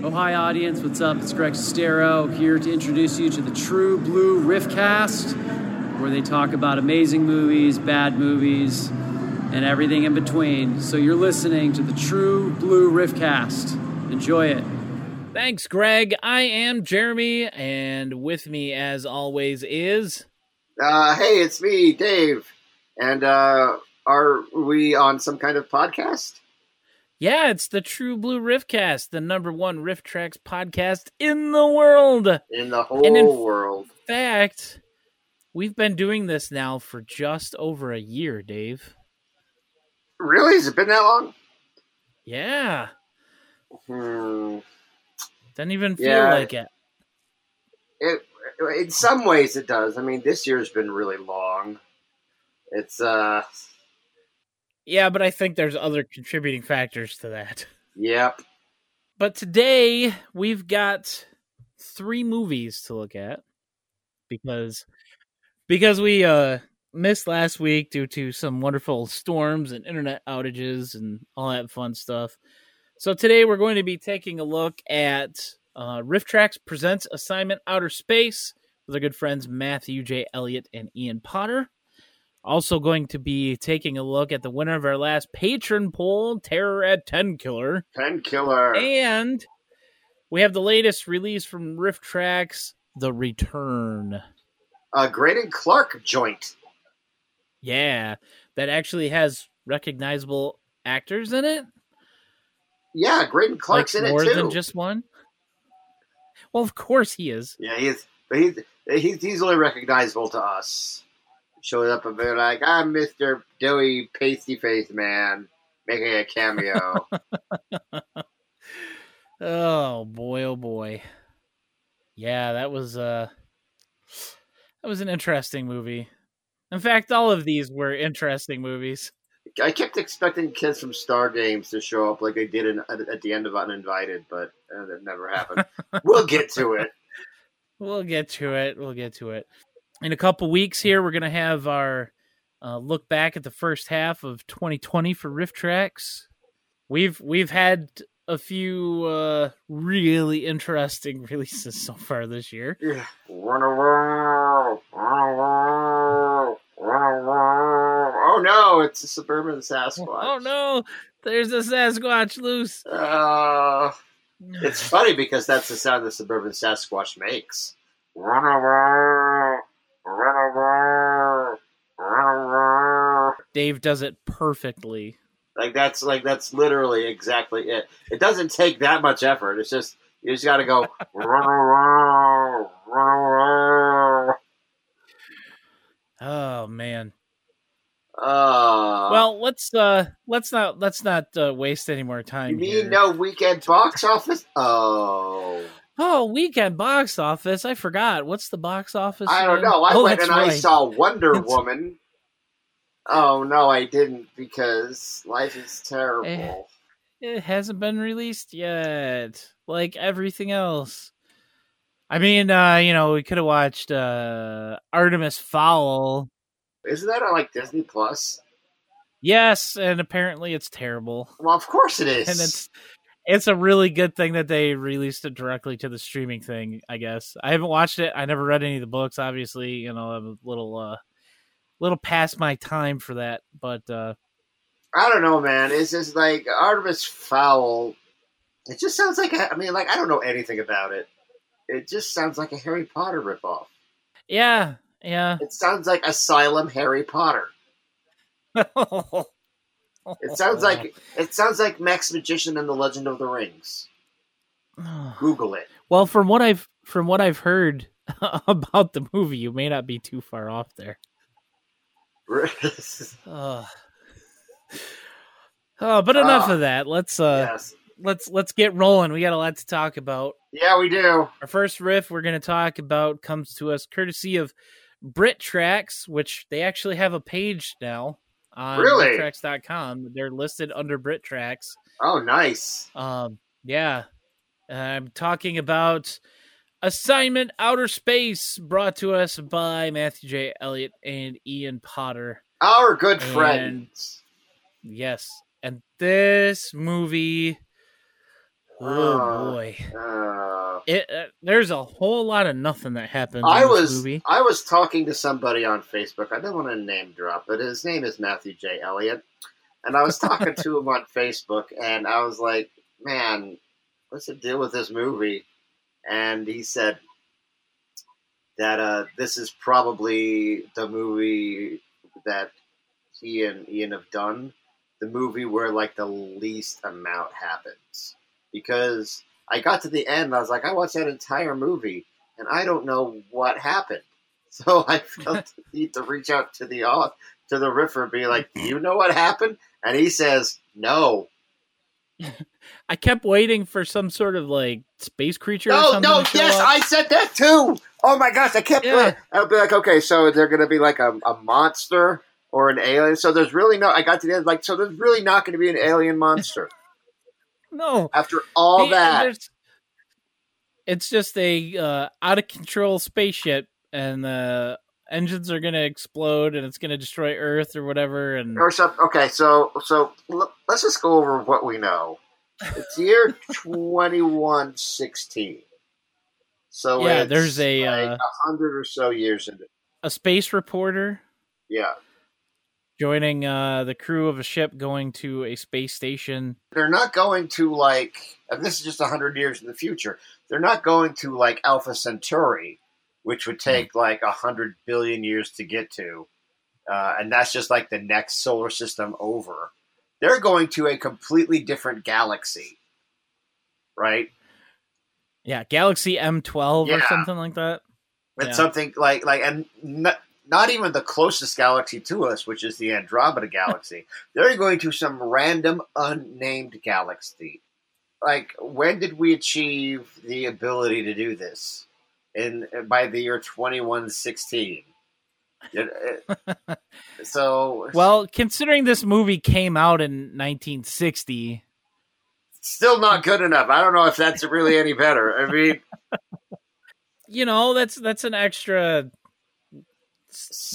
Oh, hi, audience. What's up? It's Greg Sestero here to introduce you to the True Blue Riffcast, where they talk about amazing movies, bad movies, and everything in between. So you're listening to the True Blue Riffcast. Enjoy it. Thanks, Greg. I am Jeremy, and with me, as always, is. Uh, hey, it's me, Dave. And uh, are we on some kind of podcast? Yeah, it's the True Blue Riffcast, the number one RiffTrax podcast in the world. In the whole in world. In fact, we've been doing this now for just over a year, Dave. Really? Has it been that long? Yeah. Hmm. Doesn't even feel Yeah. like it. It, in some ways, it does. I mean, this year's been really long. It's uh, Yeah, but I think there's other contributing factors to that. yep. But today we've got three movies to look at because because we uh missed last week due to some wonderful storms and internet outages and all that fun stuff. So today we're going to be taking a look at uh, RiffTrax presents Assignment Outer Space with our good friends Matthew J. Elliott and Ian Potter. Also going to be taking a look at the winner of our last patron poll, Terror at Tenkiller. Painkiller. And we have the latest release from RiffTrax, The Return. A Greydon Clark joint. Yeah, that actually has recognizable actors in it. Yeah, Greydon Clark's like in more it too. than just one. Well, of course he is. Yeah, he is. But he's, he's only recognizable to us. Shows up and be like, I'm Mr. Doughy Pasty Face Man, making a cameo. Oh boy, oh boy. Yeah, that was uh that was an interesting movie. In fact, all of these were interesting movies. I kept expecting kids from Star Games to show up like they did in, at, at the end of Uninvited, but uh, that never happened. we'll get to it. We'll get to it. We'll get to it. In a couple weeks here, we're gonna have our uh, look back at the first half of 2020 for RiffTrax. We've we've had a few uh, really interesting releases so far this year. Yeah. Run around, run around, run around. Oh no, it's a suburban Sasquatch. Oh no, there's a Sasquatch loose. Uh, it's funny because that's the sound the suburban Sasquatch makes. Run around, run around, run around. Dave does it perfectly. Like that's like that's literally exactly it. It doesn't take that much effort. It's just you just got to go. Oh man. Uh, Well, let's uh let's not let's not uh, waste any more time. you mean here. no weekend box office? Oh, Oh, weekend box office. I forgot. What's the box office? I don't again? know. I oh, went and I saw Wonder Woman. Oh no, I didn't because life is terrible. Eh. It hasn't been released yet. Like everything else. I mean, uh, you know, we could have watched uh Artemis Fowl. Isn't that on like Disney Plus? Yes, and apparently it's terrible. Well, of course it is. And it's it's a really good thing that they released it directly to the streaming thing, I guess. I haven't watched it. I never read any of the books, obviously, you know, I'm a little uh little past my time for that, but uh I don't know, man. It's just like Artemis Fowl. It just sounds like a, I mean, like I don't know anything about it. It just sounds like a Harry Potter ripoff. yeah, yeah. It sounds like Asylum Harry Potter. It sounds like it sounds like Max Magician and the Legend of the Rings. Google it. Well, from what I've from what I've heard about the movie, you may not be too far off there. Uh, oh, but enough Ah. of that. Let's uh yes. let's let's get rolling. We got a lot to talk about. Yeah, we do. Our first riff we're going to talk about comes to us courtesy of Brit Tracks, which they actually have a page now on Really? BritTracks.com. They're listed under Brit Tracks. Oh, nice. Um, yeah, I'm talking about Assignment Outer Space, brought to us by Matthew J. Elliott and Ian Potter. Our good And- friends. Yes, and this movie, Oh Uh, boy, Uh, it, uh, there's a whole lot of nothing that happens. I in this was movie. I was talking to somebody on Facebook. I don't want to name drop, but his name is Matthew J. Elliott, and I was talking to him on Facebook, and I was like, "Man, what's the deal with this movie?" And he said that uh, this is probably the movie that he and Ian have done, the movie where like the least amount happens, because I got to the end, and I was like, I watched that entire movie and I don't know what happened. So I felt the need to reach out to the au- to the riffer, and be like, "Do you know what happened?" And he says, "No, I kept waiting for some sort of like space creature. no, no." Yes, up. I said that too. Oh my gosh, I kept. Yeah. I'll be like, okay, so they're going to be like a, a monster or an alien. So there's really no. I got to the end, like, so there's really not going to be an alien monster no, after all Hey, that. It's just a uh, out of control spaceship, and the engines are gonna explode, and it's gonna destroy Earth or whatever. And okay, so so l- let's just go over what we know. It's year twenty one sixteen. So Yeah, it's there's a, like uh, a hundred or so years into a space reporter yeah. Joining uh, the crew of a ship going to a space station. They're not going to like and this is just a hundred years in the future. They're not going to like Alpha Centauri, which would take like a hundred billion years to get to, uh, and that's just like the next solar system over. They're going to a completely different galaxy, right? Yeah, Galaxy M12 or something like that. It's Yeah. something like like and not, not even the closest galaxy to us, which is the Andromeda galaxy. They're going to some random unnamed galaxy. Like when did we achieve the ability to do this? In by the year twenty one sixteen. Uh, so Well, considering this movie came out in 1960, still not good enough. I don't know if that's really any better. I mean, you know, that's that's an extra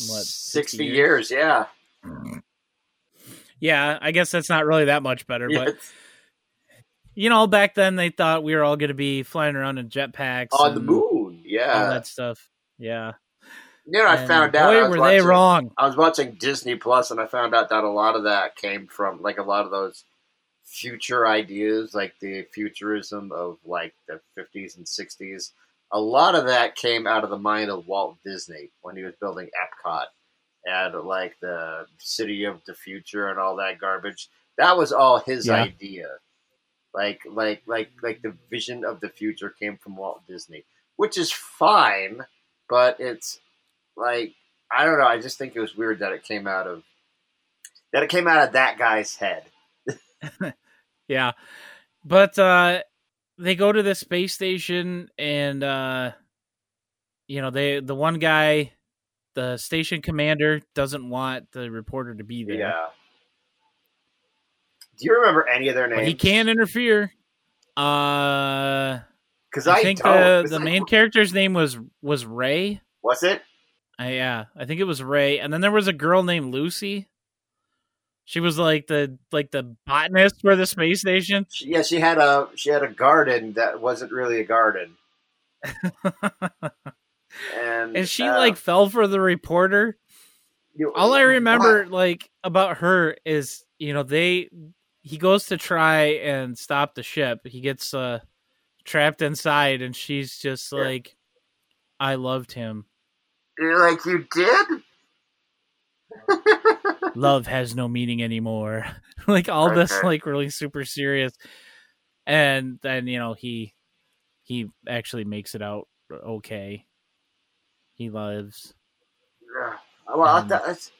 what 60 years? years, yeah. Mm. Yeah, I guess that's not really that much better, Yeah, but you know, back then they thought we were all going to be flying around in jetpacks on the and moon, all yeah. that stuff. Yeah, You know, I found out. Boy, I was were they wrong. I was watching Disney Plus, and I found out that a lot of that came from like a lot of those future ideas, like the futurism of like the fifties and sixties. A lot of that came out of the mind of Walt Disney when he was building Epcot and like the city of the future and all that garbage. That was all his Yeah. idea. Like, like, like, like the vision of the future came from Walt Disney, which is fine, but it's like I don't know. I just think it was weird that it came out of that it came out of that guy's head. Yeah, but uh, they go to the space station, and uh, you know, they the one guy, the station commander, doesn't want the reporter to be there. Yeah. Do you remember any of their names? But he can't interfere. Uh, because I, I, think don't. the the main character's name was was Ray. was it? Uh, yeah, I think it was Ray, and then there was a girl named Lucy. She was like the like the botanist for the space station. Yeah, she had a she had a garden that wasn't really a garden, and and she uh, like fell for the reporter. you- All I remember what? like about her is you know they he goes to try and stop the ship. He gets uh trapped inside, and she's just Yeah. like, "I loved him. You're like you did. Love has no meaning anymore." like all this like really super serious, and then you know he he actually makes it out okay. He lives. Yeah. Well, Um, that's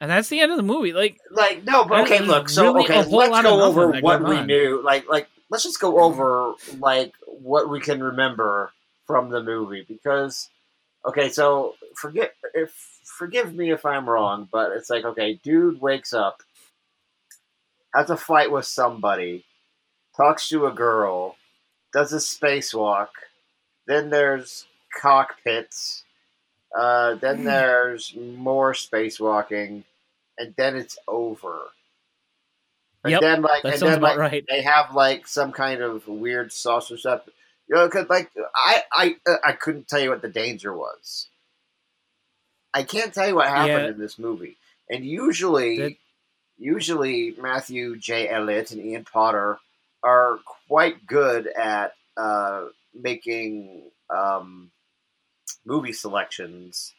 And that's the end of the movie. Like, like no, but okay. Look, so really okay, let's go over what we on. knew. Like, like let's just go over like what we can remember from the movie because okay, so forget if forgive me if I'm wrong, but it's like okay, dude wakes up, has a fight with somebody, talks to a girl, does a spacewalk, then there's cockpits, uh, then there's more spacewalking, and then it's over. But Yep, then like and then like right. they have like some kind of weird sauce or stuff. You know, because like I I uh, I couldn't tell you what the danger was. I can't tell you what happened Yeah. in this movie. And usually, That- usually Matthew J. Elliott and Ian Potter are quite good at uh, making um, movie selections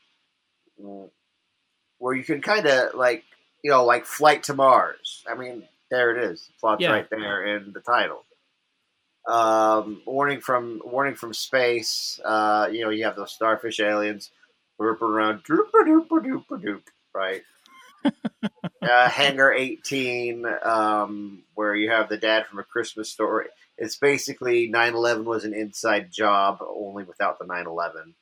where you can kind of like you know like Flight to Mars. I mean, there it is. Plot's Yeah. right there in the title. Um, warning from warning from space. Uh, you know, you have those starfish aliens burping around, doop doop doop doop, right? uh, Hangar 18, um, where you have the dad from a Christmas story. It's basically 9 11 was an inside job, only without the 9 11.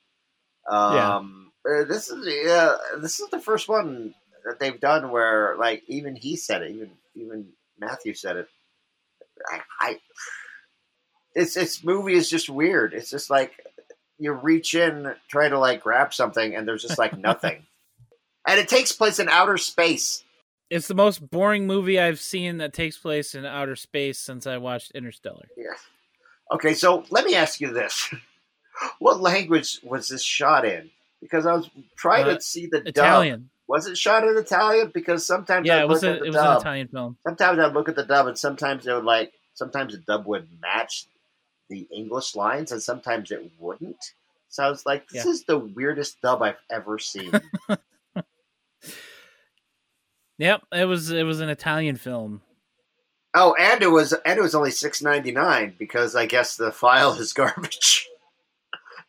Um, uh, this is yeah, this is the first one that they've done where like even he said it, even even Matthew said it. I, I it's this movie is just weird. It's just like you reach in, try to like grab something, and there's just like nothing. and it takes place in outer space. It's the most boring movie I've seen that takes place in outer space since I watched Interstellar. Yeah. Okay, so let me ask you this: What language was this shot in? Because I was trying Uh, to see the dub. Italian. Was it shot in Italian? Because sometimes Yeah, I it was look a, at the it was an. Italian film. Sometimes I'd look at the dub, and sometimes it would like. Sometimes the dub would match the English lines, and sometimes it wouldn't. So I was like, "This Yeah. is the weirdest dub I've ever seen." Yep, it was it was an Italian film. oh, and it was and it was only six ninety nine because I guess the file is garbage.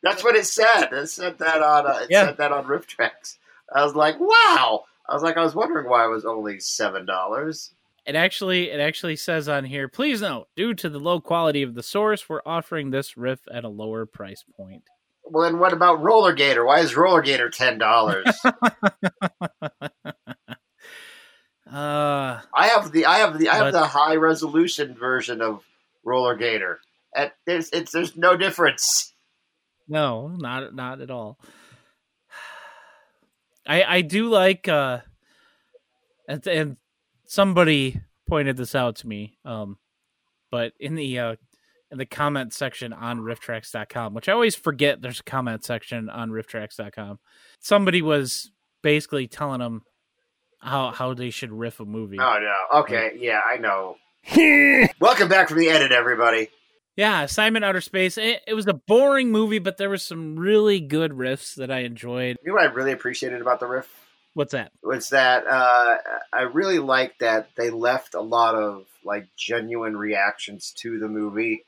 That's what it said. It said that on uh, it Yeah. said that on RiffTrax. I was like, "Wow!" I was like, I was wondering why it was only seven dollars. It actually it actually says on here, please note, due to the low quality of the source, we're offering this riff at a lower price point. Well, then what about Roller Gator? Why is Roller Gator ten dollars? Uh I have the I have the I have the high resolution version of Roller Gator. And there's it's there's no difference. no, not not at all. I I do like uh and, and somebody pointed this out to me um but in the uh in the comment section on rifftrax.com which i always forget there's a comment section on rifftrax.com somebody was basically telling them how how they should riff a movie Oh no. Okay, yeah, I know. Welcome back from the edit, everybody. yeah assignment outer space it, it was a boring movie but there was some really good riffs that i enjoyed You know what I really appreciated about the riff what's that was that uh, I really liked that they left a lot of like genuine reactions to the movie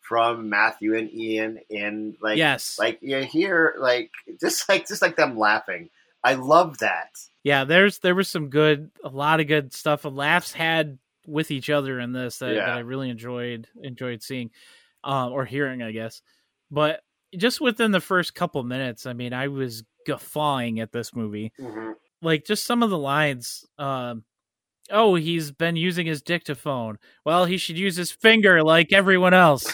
from Matthew and Ian in like yes like you hear like just like just like them laughing. I love that. Yeah, there's there was some good, a lot of good stuff and laughs had with each other in this that, Yeah. that I really enjoyed enjoyed seeing, um, or hearing, I guess. But just within the first couple minutes, I mean, I was guffawing at this movie. Mm-hmm. Like just some of the lines. Um, oh, he's been using his dictaphone. Well, he should use his finger like everyone else.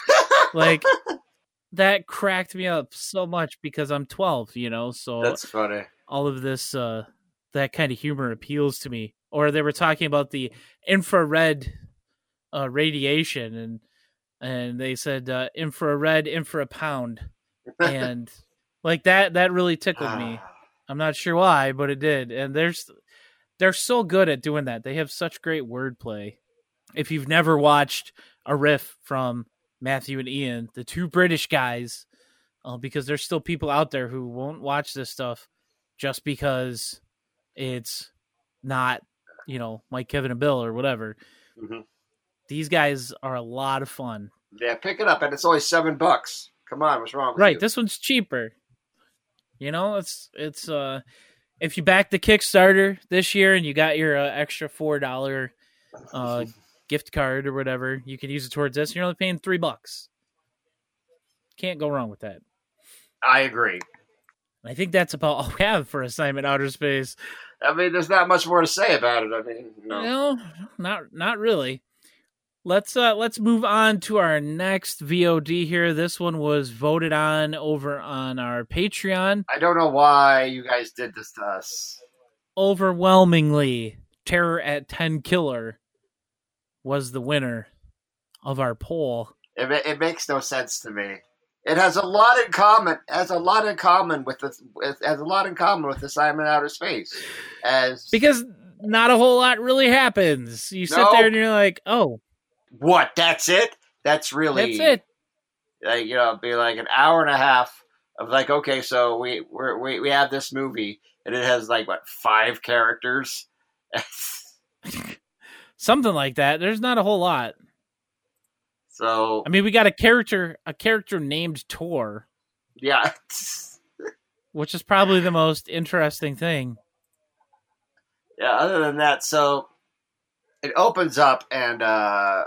like that cracked me up so much because I'm 12, you know. So That's funny. all of this uh that kind of humor appeals to me or they were talking about the infrared uh radiation and and they said uh infrared infra pound and like that that really tickled me i'm not sure why but it did and there's they're so good at doing that they have such great wordplay if you've never watched a riff from matthew and ian the two british guys uh, because there's still people out there who won't watch this stuff just because it's not, you know, Mike, Kevin, and Bill or whatever. Mhm. These guys are a lot of fun. Yeah, pick it up, and it's only seven bucks. Come on, what's wrong with Right, you? this one's cheaper. You know, it's it's uh if you back the Kickstarter this year and you got your uh, extra four dollar uh gift card or whatever, you can use it towards this. And you're only paying three bucks. Can't go wrong with that. I agree. I think that's about all we have for assignment outer space. I mean, there's not much more to say about it. I mean, know. No, not not really. Let's uh let's move on to our next VOD here. This one was voted on over on our Patreon. I don't know why you guys did this to us. Overwhelmingly, Terror at Tenkiller was the winner of our poll. It, it makes no sense to me. It has a lot in common. Has a lot in common with the. Has a lot in common with Assignment Outer Space. As Because not a whole lot really happens. You sit No. there and you're like, oh, what? That's it. That's really. that's it. Like you know, be like an hour and a half of like, okay, so we we're, we we have this movie and it has like what five characters. Something like that. There's not a whole lot. so I mean, we got a character, a character named Tor, yeah. which is probably the most interesting thing. yeah other than that so it opens up and uh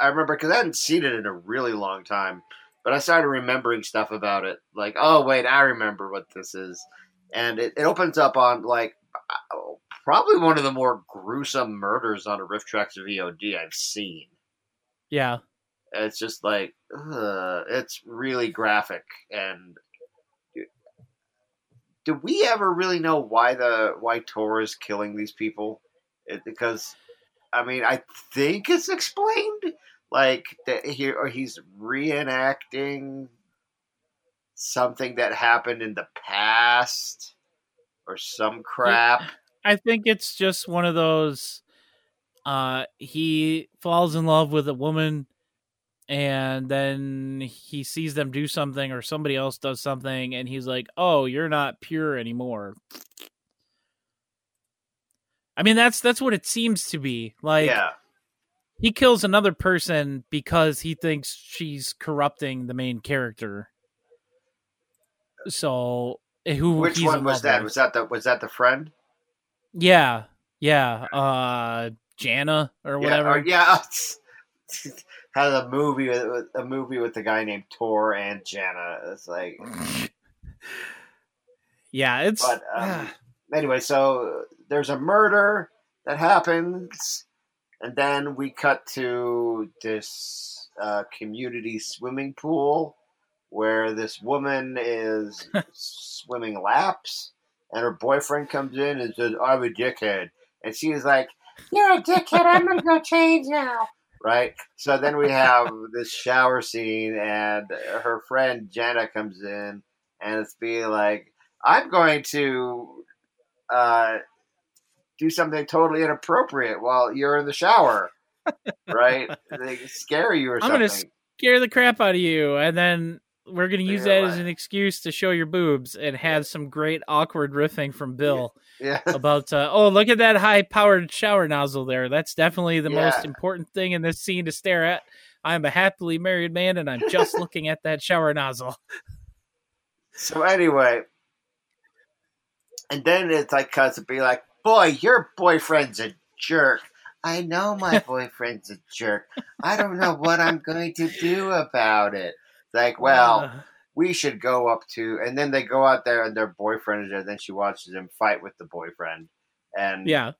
i remember because i hadn't seen it in a really long time but i started remembering stuff about it like oh wait i remember what this is and it, it opens up on like uh, probably one of the more gruesome murders on a RiffTrax vod i've seen Yeah. it's just like ugh, it's really graphic and do we ever really know why the why Tor is killing these people? It, because I mean, I think it's explained like that he or he's reenacting something that happened in the past or some crap. I think it's just one of those uh he falls in love with a woman and then he sees them do something or somebody else does something and he's like, "Oh, you're not pure anymore." I mean, that's that's what it seems to be. Like yeah, he kills another person because he thinks she's corrupting the main character. So, eh, who which one was that? with. Was that the was that the friend? Yeah, yeah. Uh, Jana or whatever. Yeah, yeah. Had a movie with, with a movie with a guy named Tor and Jana. It's like, yeah, it's. but um, anyway, so there's a murder that happens, and then we cut to this uh, community swimming pool where this woman is swimming laps, and her boyfriend comes in and says, "I'm a dickhead," and she's like, "You're a dickhead. I'm gonna go change now." Right. So then we have this shower scene, and her friend Jenna comes in, and it's being like, "I'm going to uh, do something totally inappropriate while you're in the shower." right? They scare you or I'm something. gonna scare the crap out of you, and then we're gonna use Yeah, that as an excuse to show your boobs and have some great awkward riffing from Bill yeah. about, uh, oh, look at that high-powered shower nozzle there. That's definitely the Yeah. most important thing in this scene to stare at. I'm a happily married man, and I'm just looking at that shower nozzle. So anyway, and then it's like cuts to be like, "Boy, your boyfriend's a jerk." I know my boyfriend's a jerk. I don't know what I'm going to do about it. Like, well, Uh, we should go up to, and then they go out there and their boyfriend is there. Then she watches him fight with the boyfriend, and yeah.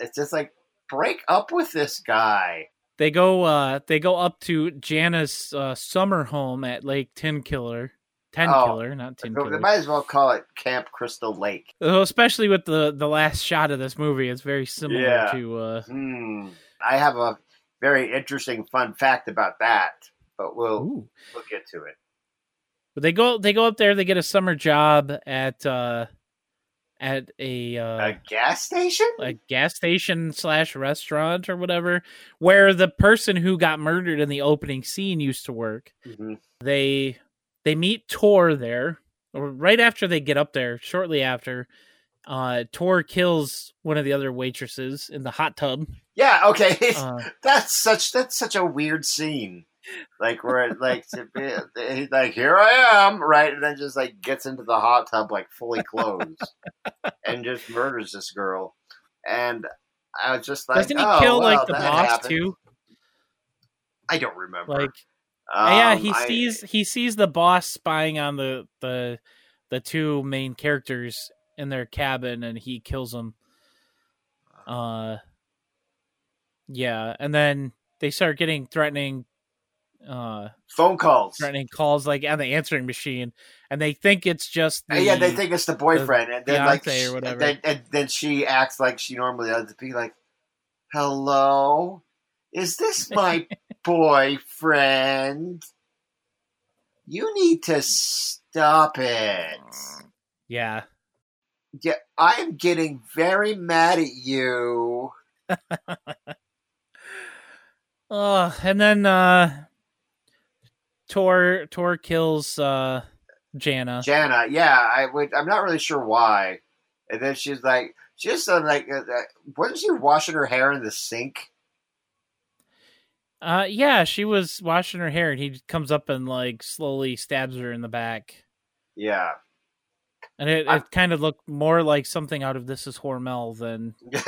it's just like, break up with this guy. They go uh they go up to Jana's uh, summer home at Lake Tin Killer. Ten Oh, Killer, not Tin They might as well call it Camp Crystal Lake. Especially with the the last shot of this movie, it's very similar Yeah. to uh Hmm. I have a very interesting fun fact about that, but we'll ooh. we'll get to it. But they go they go up there, they get a summer job at uh at a uh a gas station? a gas station slash restaurant or whatever, where the person who got murdered in the opening scene used to work. Mhm. They they meet Tor there, or right after they get up there, shortly after. Uh, Tor kills one of the other waitresses in the hot tub. Yeah. Okay. Uh, that's such that's such a weird scene. Like where it, like to be, like here I am, right, and then just like gets into the hot tub like fully clothed and just murders this girl. And I was just like, doesn't he oh, kill well, like the boss happened. too? I don't remember. Like yeah, Um, he I- sees he sees the boss spying on the the the two main characters in their cabin, and he kills them. Uh, yeah, and then they start getting threatening, uh, phone calls. threatening calls like on the answering machine, and they think it's just the, Uh, yeah, they think it's the boyfriend, and then like, fiancé or whatever. Then, and then she acts like she normally does. Be like, Hello? Is this my boyfriend? You need to stop it. Yeah. Yeah, I'm getting very mad at you. Uh, and then uh Tor Tor kills uh Jana. Jana, yeah, I would. I'm not really sure why. And then she's like, she's uh, like, uh, uh, wasn't she washing her hair in the sink? Uh yeah, she was washing her hair and he comes up and like slowly stabs her in the back. Yeah. And it, I- it kind of looked more like something out of This Is Hormel than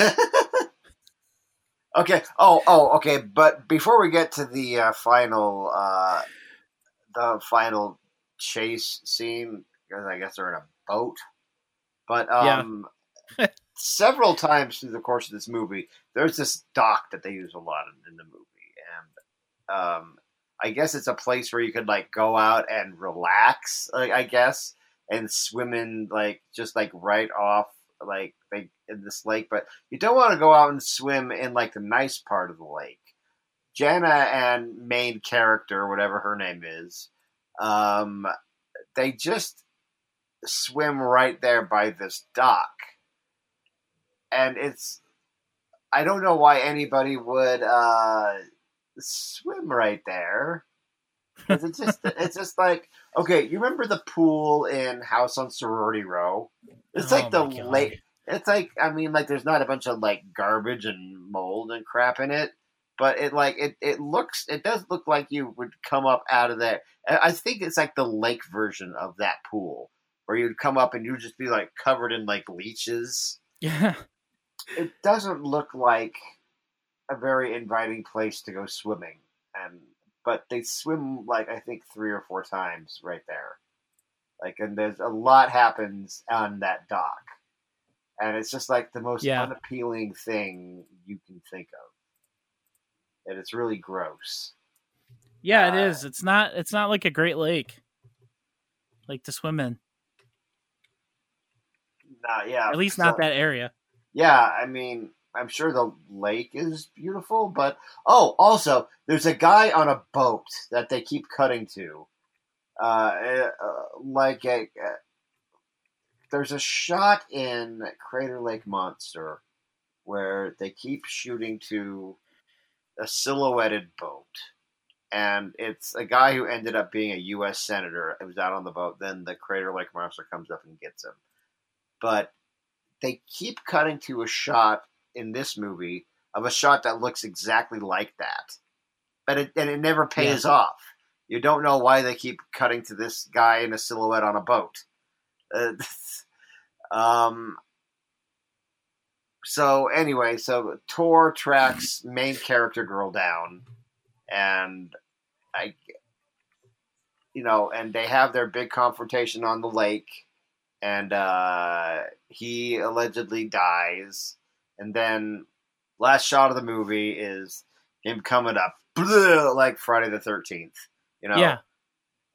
okay. Oh, oh, okay. But before we get to the uh, final, uh, the final chase scene, because I guess they're in a boat. But Yeah. um, several times through the course of this movie, there's this dock that they use a lot in, in the movie, um, I guess it's a place where you could like go out and relax. Like, I guess and swim in like just like right off like like in this lake, but you don't want to go out and swim in like the nice part of the lake. Jana and main character, whatever her name is, um, they just swim right there by this dock, and it's I don't know why anybody would uh, swim right there. it's just it's just like okay, you remember the pool in House on Sorority Row? It's Oh like the my lake. It's like I mean, like there's not a bunch of like garbage and mold and crap in it, but it like it it looks it does look like you would come up out of there. I think it's like the lake version of that pool where you'd come up and you'd just be like covered in like leeches. Yeah. It doesn't look like a very inviting place to go swimming, and but they swim like I think three or four times right there. Like, and there's a lot happens on that dock, and it's just like the most Yeah. unappealing thing you can think of, and it's really gross. Yeah, it Uh, is. It's not it's not like a great lake. Like to swim in. Nah, yeah, At least not that area. Yeah, I mean, I'm sure the lake is beautiful, but oh, also, there's a guy on a boat that they keep cutting to. Uh, uh like a, uh, there's a shot in Crater Lake Monster where they keep shooting to a silhouetted boat. And it's a guy who ended up being a U.S. senator. It was out on the boat. Then the Crater Lake Monster comes up and gets him. But they keep cutting to a shot in this movie of a shot that looks exactly like that, but it and it never pays off. You don't know why they keep cutting to this guy in a silhouette on a boat. Uh, um. So anyway, so Tor tracks main character girl down, and I, you know, and they have their big confrontation on the lake and uh, he allegedly dies. And then last shot of the movie is him coming up like Friday the Thirteenth. You know, Yeah.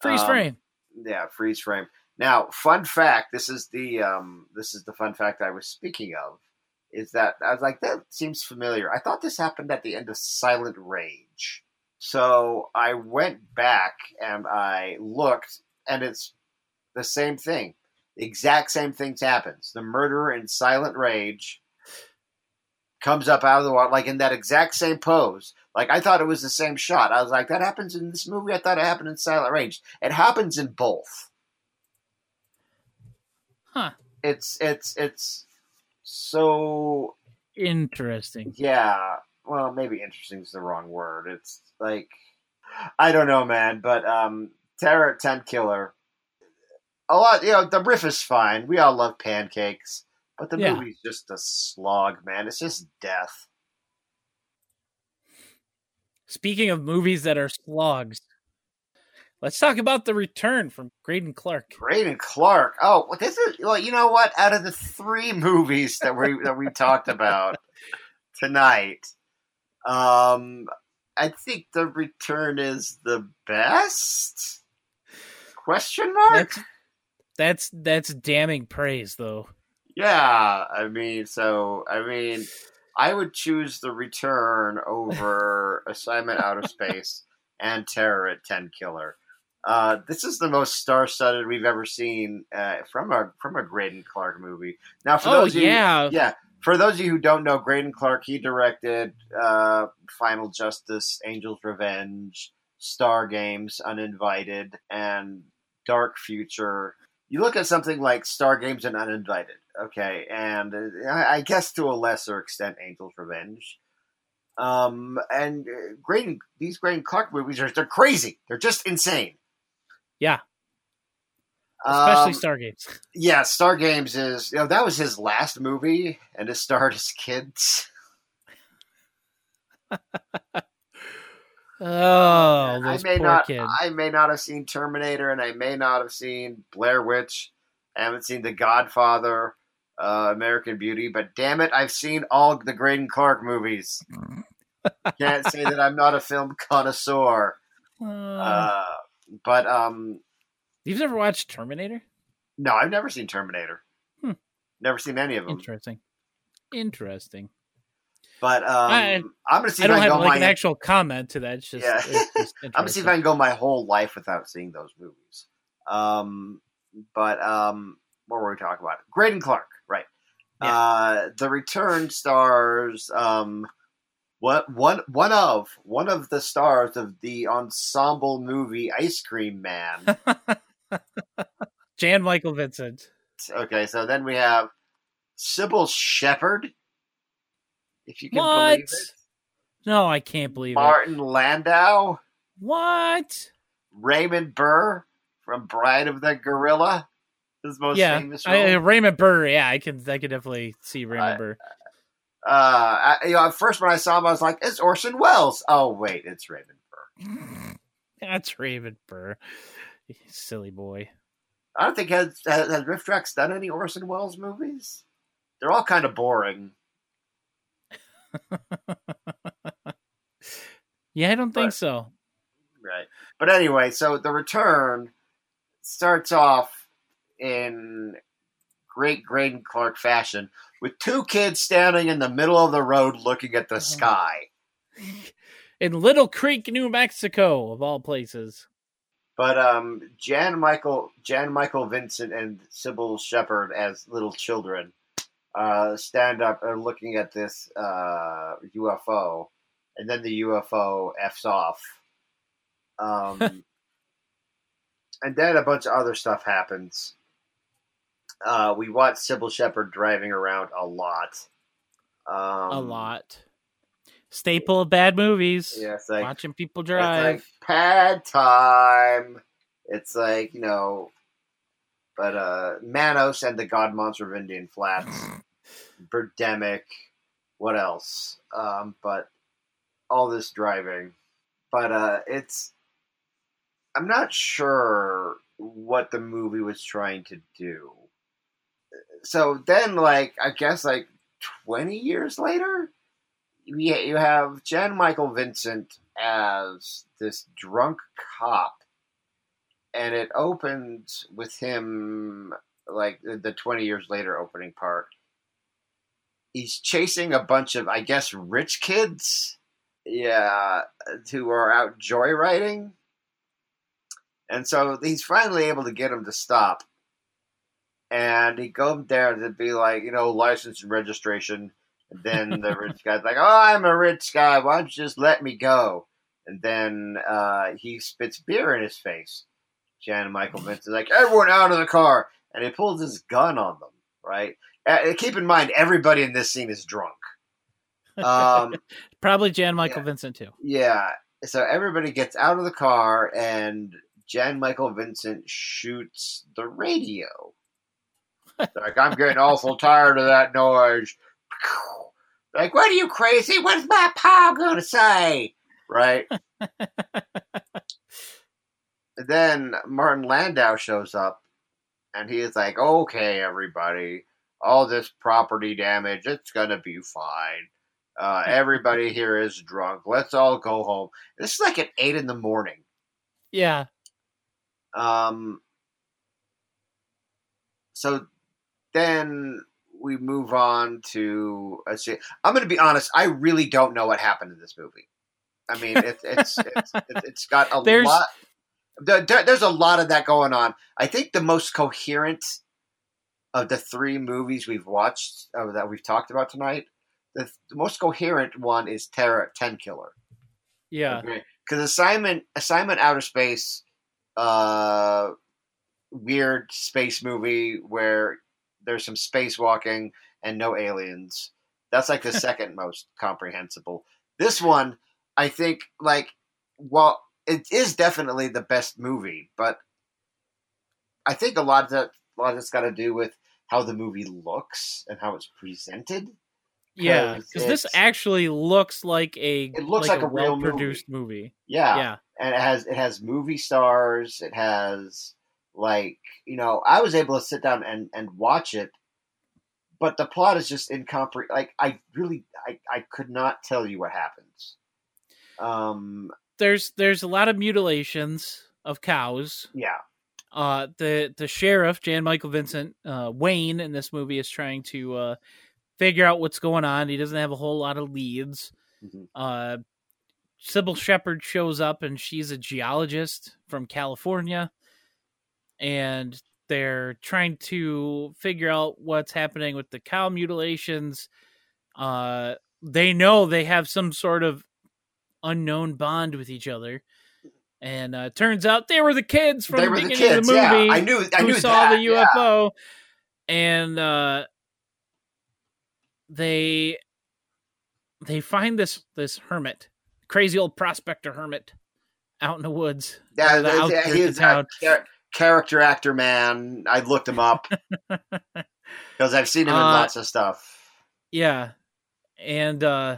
Freeze Um, frame. yeah, freeze frame. Now, fun fact: this is the um, this is the fun fact I was speaking of. Is that I was like that seems familiar. I thought this happened at the end of Silent Rage. So I went back and I looked, and it's the same thing. The exact same things happens. The murderer in Silent Rage comes up out of the water, like in that exact same pose. Like I thought it was the same shot. I was like, that happens in this movie. I thought it happened in Silent Rage. It happens in both. Huh. It's it's it's so Interesting. yeah. Well, maybe interesting is the wrong word. It's like I don't know, man. But um, Terror Tenkiller. A lot, you know. The riff is fine. We all love pancakes, but the Yeah. movie's just a slog, man. It's just death. Speaking of movies that are slogs, let's talk about the return from Greydon Clark. Braden Clark. Oh, well, this is well. You know what? Out of the three movies that we that we talked about tonight, um, I think the return is the best. Question mark? That's that's that's damning praise though. Yeah, I mean, so I mean, I would choose the return over Assignment Out of Space and Terror at Tenkiller. Uh, this is the most star-studded we've ever seen uh, from a from a Greydon Clark movie. Now, for Oh those of you, yeah. yeah, for those of you who don't know, Greydon Clark, he directed uh, Final Justice, Angel's Revenge, Star Games, Uninvited, and Dark Future. You look at something like Star Games and Uninvited, okay, and uh, I I guess to a lesser extent, Angel's Revenge. Um, and uh, Greydon, these Greydon Clark movies are they're crazy. They're just insane. Yeah. Especially Um, Stargates. yeah, Star Games is you know that was his last movie, and it starred his kids. Oh, I may poor not, kids. I may not have seen Terminator, and I may not have seen Blair Witch. I haven't seen The Godfather, uh, American Beauty, but damn it, I've seen all the Greydon Clark movies. Can't say that I'm not a film connoisseur. Uh, Uh, but um, You've never watched Terminator? no, I've never seen Terminator. Hmm. Never seen any of them. Interesting. Interesting. But um, I- I'm gonna see I if don't I can have like an actual comment to that. It's just, Yeah. it's just I'm gonna see if. I can go my whole life without seeing those movies. Um, but um, what were we talking about? Greydon Clark, right? Yeah. Uh, the Return stars um, what one one of one of the stars of the ensemble movie Ice Cream Man. Jan Michael Vincent. okay, so then we have Cybill Shepherd, if you can What? believe it. No, I can't believe it. Martin Landau, What? Raymond Burr from Bride of the Gorilla, his most yeah, famous I, role. uh, Raymond Burr. Yeah, I can. I could definitely see Raymond I- Burr. uh, I, you know, at first when I saw him, I was like, "It's Orson Welles." Oh wait, it's Raymond Burr. That's Raymond Burr. Silly boy. I don't think has has, has RiffTrax done any Orson Welles movies. They're all kind of boring. Yeah, I don't think But- so. Right. But anyway, so the return starts off in great Greydon Clark fashion with two kids standing in the middle of the road looking at the sky. In Little Creek, New Mexico, of all places. But um, Jan Michael, Jan Michael Vincent, and Cybill Shepherd as little children uh, stand up and looking at this uh, UFO, and then the UFO f's off. Um, and then a bunch of other stuff happens. Uh, we watch Cybill Shepherd driving around a lot. Um, a lot. Staple of bad movies. Yeah, like Watching people It's drive. like pad time. It's like, you know, but uh Manos and the God Monster of Indian Flats, Birdemic, what else? Um, but all this driving. But uh it's I'm not sure what the movie was trying to do. So then like I guess like 20 years later, you, you have Jan Michael Vincent as this drunk cop, and it opens with him like the- the 20 years later opening part. He's chasing a bunch of, I guess, rich kids, yeah, who are out joyriding. And so he's finally able to get them to stop. And he goes there to be like, you know, license and registration. And then the rich guy's like, "Oh, I'm a rich guy. Why don't you just let me go?" And then uh, he spits beer in his face. Jan and Michael Vincent is like, "Everyone out of the car!" And he pulls his gun on them. Right. Uh, keep in mind, everybody in this scene is drunk. Um, Probably Jan Michael Yeah. Vincent too. yeah. So everybody gets out of the car, and Jan Michael Vincent shoots the radio. like, I'm getting awful tired of that noise. Like, what are you crazy? What's my pa gonna say? Right? Then Martin Landau shows up, and he is like, okay, everybody, all this property damage, it's gonna be fine. Uh, everybody here is drunk. Let's all go home. This is like at eight in the morning. Yeah. Um, so then we move on to let's see. I'm going to be honest. I really don't know what happened in this movie. I mean, it, it's it's it's got a There's- lot. There- there- There's a lot of that going on. I think the most coherent of the three movies we've watched uh, that we've talked about tonight, the, the most coherent one is Terra Tenkiller. Yeah. Because assignment assignment outer space, uh, weird space movie where there's some spacewalking and no aliens. That's like the second most comprehensible. This one, I think, like, well, it is definitely the best movie, but I think a lot of that, a lot of it's got to do with how the movie looks and how it's presented. Yeah, because this actually looks like a It looks like a real well produced movie. Yeah, Yeah, and it has it has movie stars. It has like you know I was able to sit down and and watch it, but the plot is just incomprehensible. Like I really I I could not tell you what happens. Um. There's there's a lot of mutilations of cows. Yeah. Uh, the the sheriff Jan Michael Vincent uh, Wayne in this movie is trying to uh, figure out what's going on. He doesn't have a whole lot of leads. Mhm. Uh, Cybill Shepherd shows up and she's a geologist from California, and they're trying to figure out what's happening with the cow mutilations. Uh, they know they have some sort of unknown bond with each other, and uh, turns out they were the kids from they the the beginning kids. of the movie yeah, I knew. I who knew saw that. the yeah. UFO, and uh, they they find this this hermit, crazy old prospector hermit, out in the woods. Yeah, the the- the- he's a char- character actor man. I looked him up because I've seen him in Uh, lots of stuff. Yeah, and uh,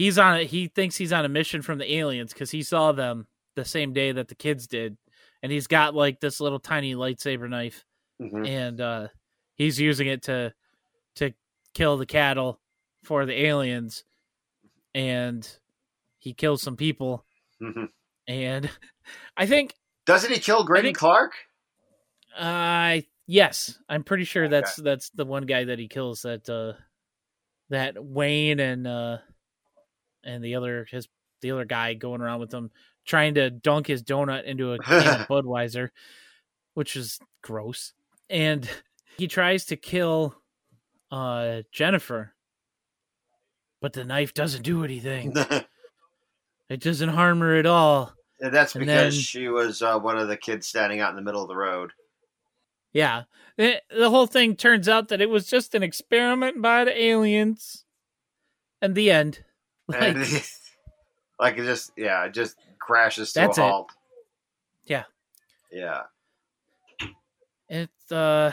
he's on. A, he thinks he's on a mission from the aliens because he saw them the same day that the kids did, and he's got like this little tiny lightsaber knife. Mhm. and uh, he's using it to to kill the cattle for the aliens, and he kills some people. Mhm. And I think, Doesn't he kill Greydon think- Clark? uh, yes, I'm pretty sure that's that's the one guy that he kills. That uh, that Wayne and uh, and the other his the other guy going around with him trying to dunk his donut into a can of Budweiser, which is gross. And he tries to kill uh Jennifer, but the knife doesn't do anything. It doesn't harm her at all. And that's And because then- she was uh, one of the kids standing out in the middle of the road. Yeah. The, the whole thing turns out that it was just an experiment by the aliens. And the end. Like, And like it just yeah, it just crashes to That's a it. halt. Yeah. Yeah. it's uh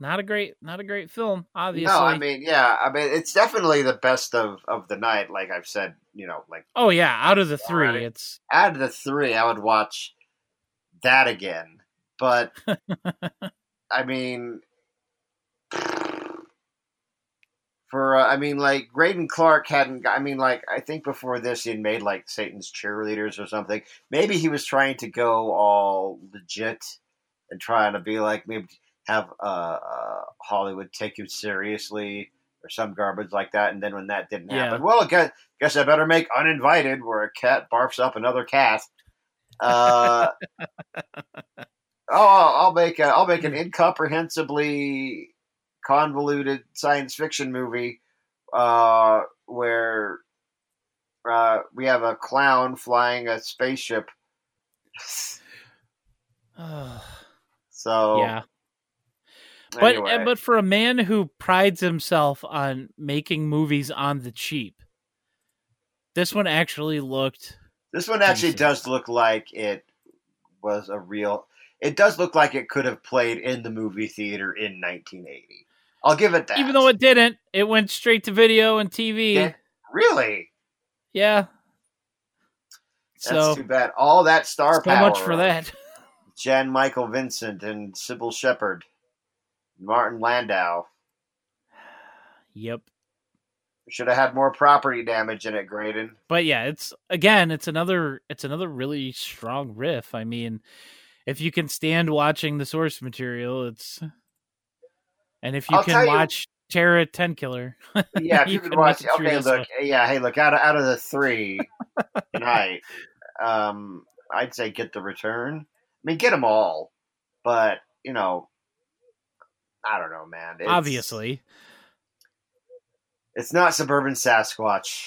not a great not a great film, obviously. No, I mean, yeah, I mean it's definitely the best of of the night, like I've said, you know, like oh yeah, out of the three, it's out of the three, I would watch that again. But I mean, for uh, I mean, like Greydon Clark hadn't. I mean, like I think before this he had made like Satan's cheerleaders or something. Maybe he was trying to go all legit and trying to be like maybe have uh, uh, Hollywood take you seriously or some garbage like that. And then when that didn't Yeah. happen, well, I guess, guess I better make Uninvited, where a cat barfs up another cat. Uh, oh, I'll I'll make a, I'll make an incomprehensibly convoluted science fiction movie uh, where uh, we have a clown flying a spaceship. So yeah. But uh, anyway. but for a man who prides himself on making movies on the cheap, this one actually looked This one actually decent. does look like it was a real. It does look like it could have played in the movie theater in 1980. I'll give it that. even though it didn't, it went straight to video and TV. Yeah. really, Yeah. that's So too bad. All that star so power. much for that. Jan Michael Vincent and Cybill Shepherd, Martin Landau Yep. should have had more property damage in it. Greydon. But yeah, it's again, it's another it's another really strong riff. I mean, if you can stand watching the source material, it's And if you I'll can you- watch Terra Tenkiller, Yeah, if You you can watch. Okay, look. one. Yeah, hey, look. Out of out of the three tonight, um, I'd say get the return. I mean, get them all, but you know, I don't know, man. It's, obviously. it's not suburban Sasquatch.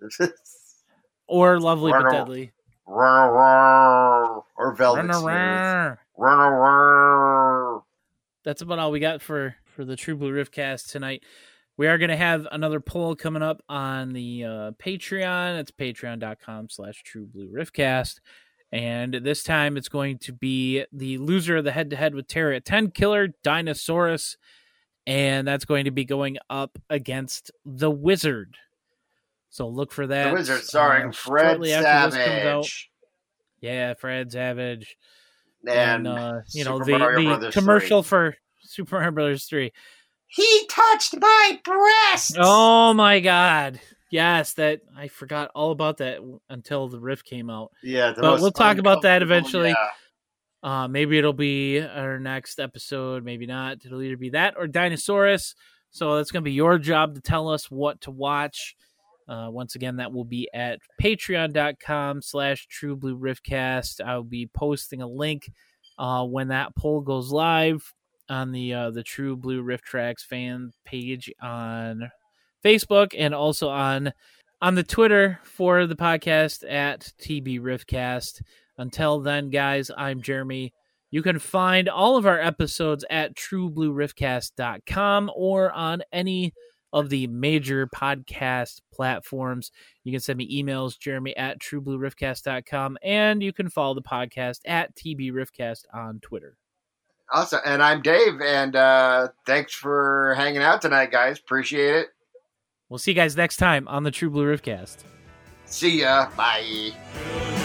Or Lovely but a- Deadly. or Velvet Run. Run around. That's about all we got for for the True Blue Riffcast tonight. We are going to have another poll coming up on the uh, Patreon. It's patreon.com slash true blue riffcast. And this time it's going to be the loser of the head to head with Terror at Tenkiller Dinosaurus. And that's going to be going up against The Wizard. So look for that. The Wizard starring uh, Fred shortly after this comes out. Savage Yeah, Fred Savage. And, And, uh, you know, Super the, Mario the Brothers commercial for Super Mario Brothers 3. He touched my breast. Oh my god. Yes, that I forgot all about that until the riff came out. yeah. But we'll talk about that eventually. yeah. Uh maybe it'll be our next episode, maybe not. It'll either be that or Dinosaurus. So that's gonna be your job to tell us what to watch. Uh, once again, that will be at patreon.com slash true blue riffcast. I'll be posting a link uh, when that poll goes live on the uh, the True Blue RiffTrax fan page on Facebook and also on on the Twitter for the podcast at TB Riffcast. Until then, guys, I'm Jeremy. You can find all of our episodes at trueblueriffcast.com or on any of the major podcast platforms. You can send me emails, jeremy at trueblueriffcast.com, and you can follow the podcast at TBRiffcast on Twitter. Awesome. And I'm Dave, and uh, thanks for hanging out tonight, guys. Appreciate it. We'll see you guys next time on the True Blue Riffcast. See ya. Bye.